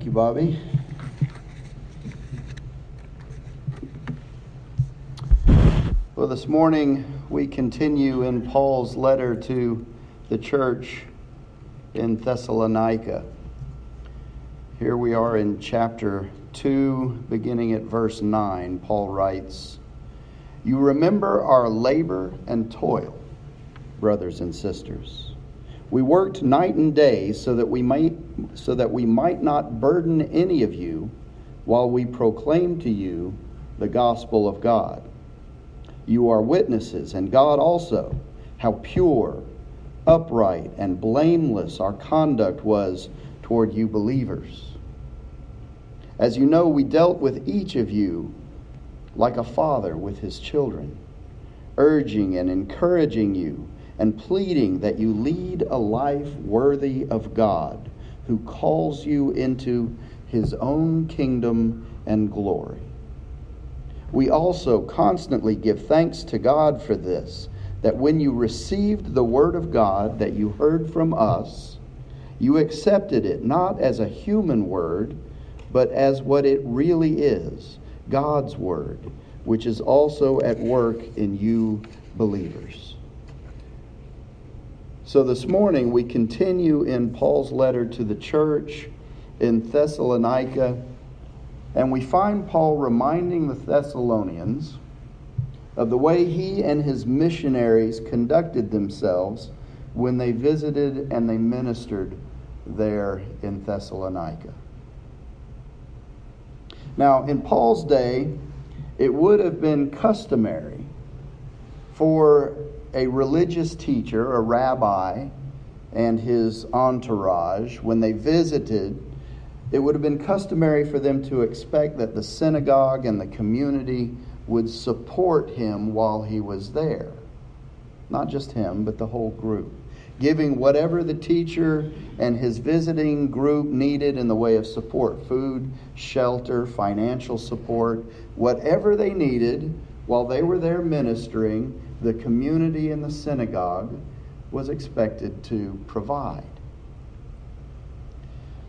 Thank you, Bobby. Well, this morning we continue in Paul's letter to the church in Thessalonica. Here we are in chapter 2, beginning at verse 9. Paul writes, You remember our labor and toil, brothers and sisters. We worked night and day so that we might so that we might not burden any of you while we proclaim to you the gospel of God. You are witnesses, and God also, how pure, upright, and blameless our conduct was toward you believers. As you know, we dealt with each of you like a father with his children, urging and encouraging you and pleading that you lead a life worthy of God, who calls you into his own kingdom and glory. We also constantly give thanks to God for this, that when you received the word of God that you heard from us, you accepted it not as a human word but as what it really is God's Word, which is also at work in you believers. So this morning we continue in Paul's letter to the church in Thessalonica, and we find Paul reminding the Thessalonians of the way he and his missionaries conducted themselves when they visited and they ministered there in Thessalonica. Now, in Paul's day, it would have been customary for a religious teacher, a rabbi, and his entourage, when they visited, it would have been customary for them to expect that the synagogue and the community would support him while he was there. Not just him, but the whole group giving whatever the teacher and his visiting group needed in the way of support food, shelter, financial support, whatever they needed while they were there ministering, the community in the synagogue was expected to provide.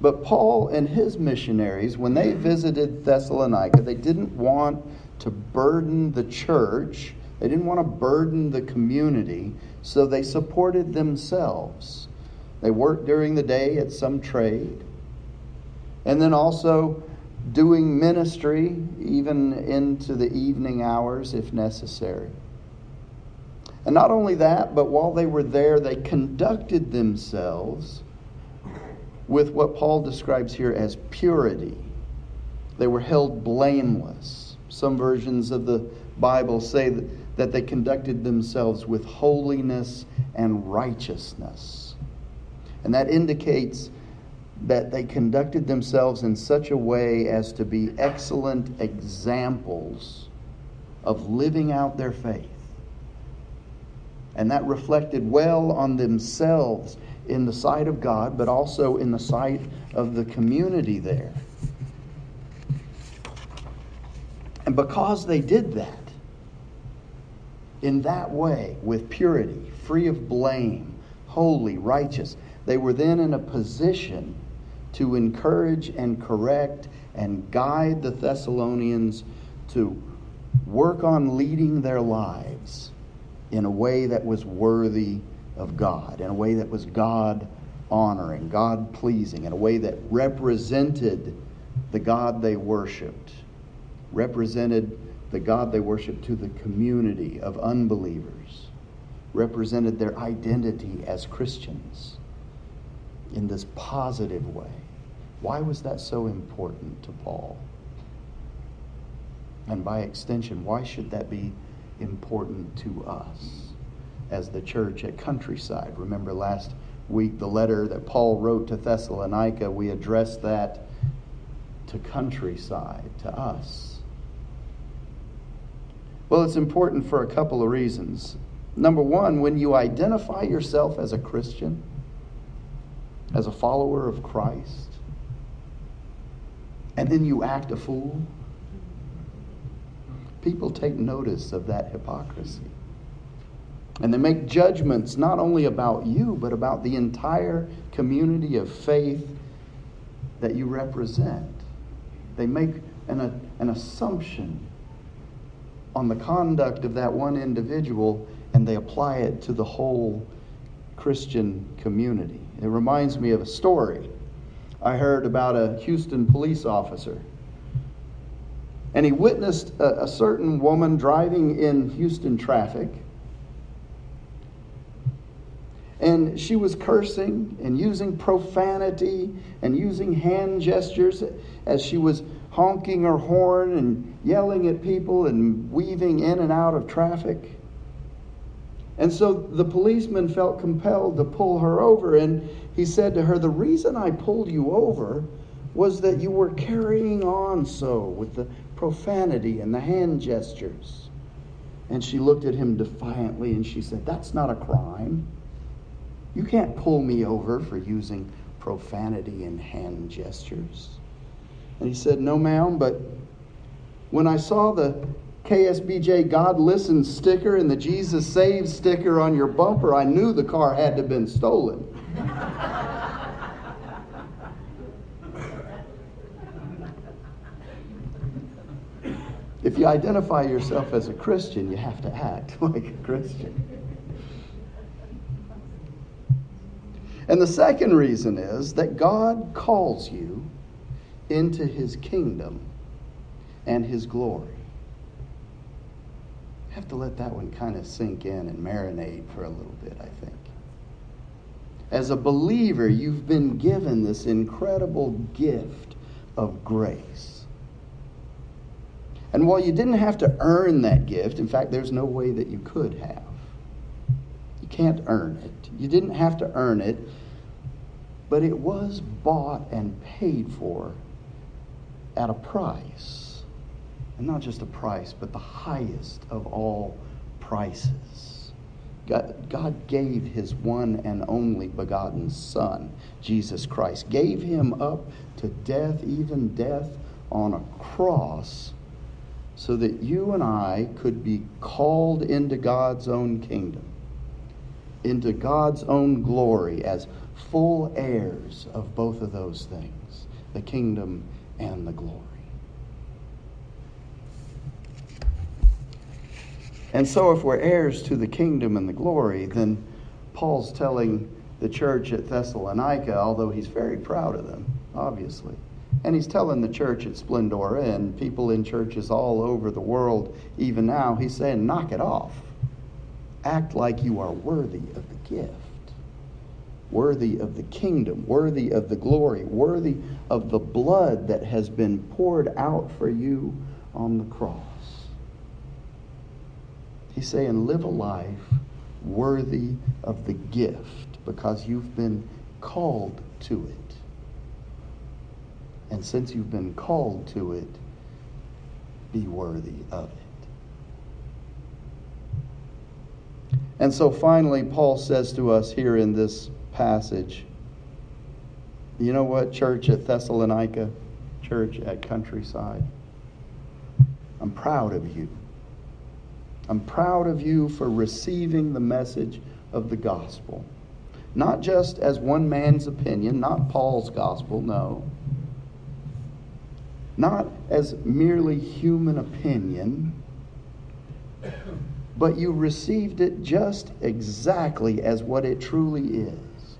But Paul and his missionaries, when they visited Thessalonica, they didn't want to burden the church they didn't want to burden the community, so they supported themselves. They worked during the day at some trade, and then also doing ministry even into the evening hours if necessary. And not only that, but while they were there, they conducted themselves with what Paul describes here as purity. They were held blameless. Some versions of the Bible say that that they conducted themselves with holiness and righteousness. And that indicates that they conducted themselves in such a way as to be excellent examples of living out their faith. And that reflected well on themselves in the sight of God, but also in the sight of the community there. And because they did that, in that way, with purity, free of blame, holy, righteous, they were then in a position to encourage and correct and guide the Thessalonians to work on leading their lives in a way that was worthy of God, in a way that was God honoring, God pleasing, in a way that represented the God they worshiped, represented the God they worshiped to the community of unbelievers, represented their identity as Christians in this positive way. Why was that so important to Paul? And by extension, why should that be important to us as the church at Countryside? Remember last week the letter that Paul wrote to Thessalonica, we addressed that to Countryside, to us. Well, it's important for a couple of reasons. Number one, when you identify yourself as a Christian, as a follower of Christ, and then you act a fool, people take notice of that hypocrisy. And they make judgments not only about you, but about the entire community of faith that you represent. They make an, an assumption on the conduct of that one individual and they apply it to the whole Christian community. It reminds me of a story I heard about a Houston police officer. And he witnessed a, a certain woman driving in Houston traffic and she was cursing and using profanity and using hand gestures as she was honking her horn and yelling at people and weaving in and out of traffic. And so the policeman felt compelled to pull her over, and he said to her, The reason I pulled you over was that you were carrying on so with the profanity and the hand gestures. And she looked at him defiantly and she said, That's not a crime. You can't pull me over for using profanity and hand gestures. And he said, No, ma'am, but when I saw the KSBJ God Listens sticker and the Jesus Saves sticker on your bumper, I knew the car had to have been stolen. if you identify yourself as a Christian, you have to act like a Christian. And the second reason is that God calls you into his kingdom and his glory. You have to let that one kind of sink in and marinate for a little bit, I think. As a believer, you've been given this incredible gift of grace. And while you didn't have to earn that gift, in fact, there's no way that you could have. You can't earn it. You didn't have to earn it, but it was bought and paid for at a price. And not just a price, but the highest of all prices. God, God gave his one and only begotten Son, Jesus Christ, gave him up to death, even death on a cross, so that you and I could be called into God's own kingdom into God's own glory as full heirs of both of those things the kingdom and the glory. And so, if we're heirs to the kingdom and the glory, then Paul's telling the church at Thessalonica, although he's very proud of them, obviously. And he's telling the church at Splendora and people in churches all over the world, even now, he's saying, knock it off act like you are worthy of the gift, worthy of the kingdom, worthy of the glory, worthy of the blood that has been poured out for you on the cross. He's saying, live a life worthy of the gift because you've been called to it. And since you've been called to it, be worthy of it. And so finally, Paul says to us here in this passage, you know what, church at Thessalonica, church at Countryside? I'm proud of you. I'm proud of you for receiving the message of the gospel. Not just as one man's opinion, not Paul's gospel, no. Not as merely human opinion, but you received it just exactly as what it truly is,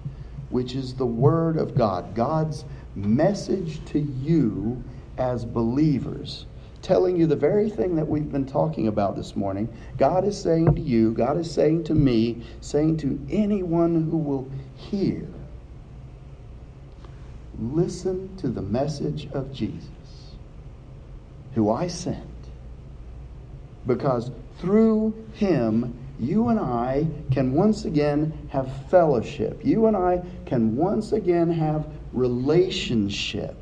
which is the Word of God, God's message to you as believers, telling you the very thing that we've been talking about this morning. God is saying to you, God is saying to me, saying to anyone who will hear, listen to the message of Jesus, who I sent. Because through him, you and I can once again have fellowship. You and I can once again have relationship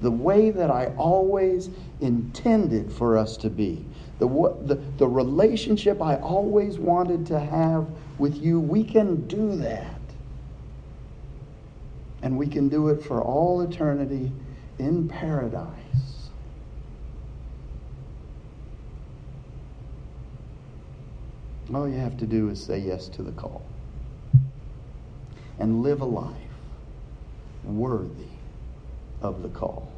the way that I always intended for us to be. The, the, the relationship I always wanted to have with you, we can do that. And we can do it for all eternity in paradise. All you have to do is say yes to the call and live a life worthy of the call.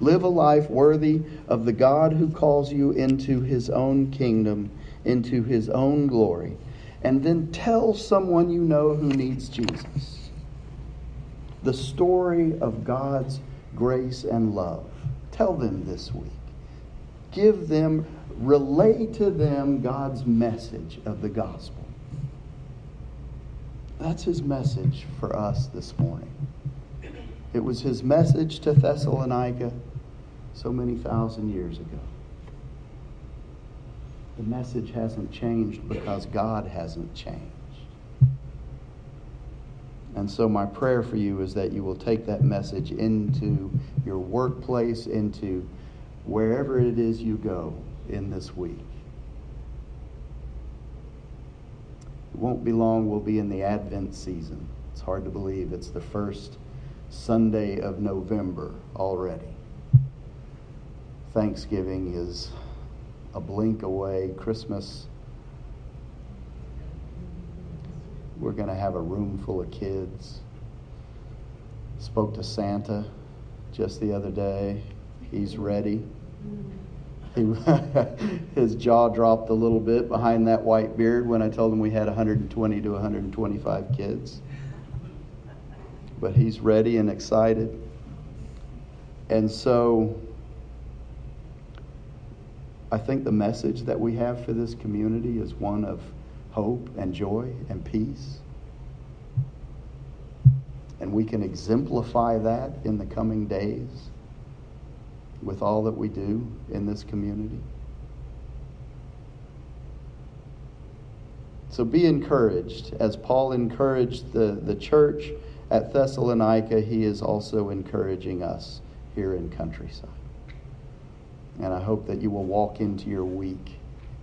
Live a life worthy of the God who calls you into his own kingdom, into his own glory. And then tell someone you know who needs Jesus the story of God's grace and love. Tell them this week. Give them, relay to them God's message of the gospel. That's his message for us this morning. It was his message to Thessalonica so many thousand years ago. The message hasn't changed because God hasn't changed. And so, my prayer for you is that you will take that message into your workplace, into wherever it is you go in this week. It won't be long, we'll be in the Advent season. It's hard to believe it's the first Sunday of November already. Thanksgiving is a blink away. Christmas, we're going to have a room full of kids. Spoke to Santa just the other day. He's ready. He, his jaw dropped a little bit behind that white beard when I told him we had 120 to 125 kids but he's ready and excited. And so I think the message that we have for this community is one of hope and joy and peace. And we can exemplify that in the coming days with all that we do in this community. So be encouraged as Paul encouraged the, the church at Thessalonica, he is also encouraging us here in Countryside. And I hope that you will walk into your week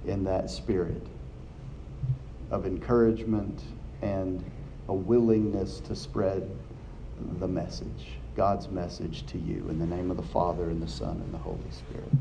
in that spirit of encouragement and a willingness to spread the message, God's message to you, in the name of the Father, and the Son, and the Holy Spirit.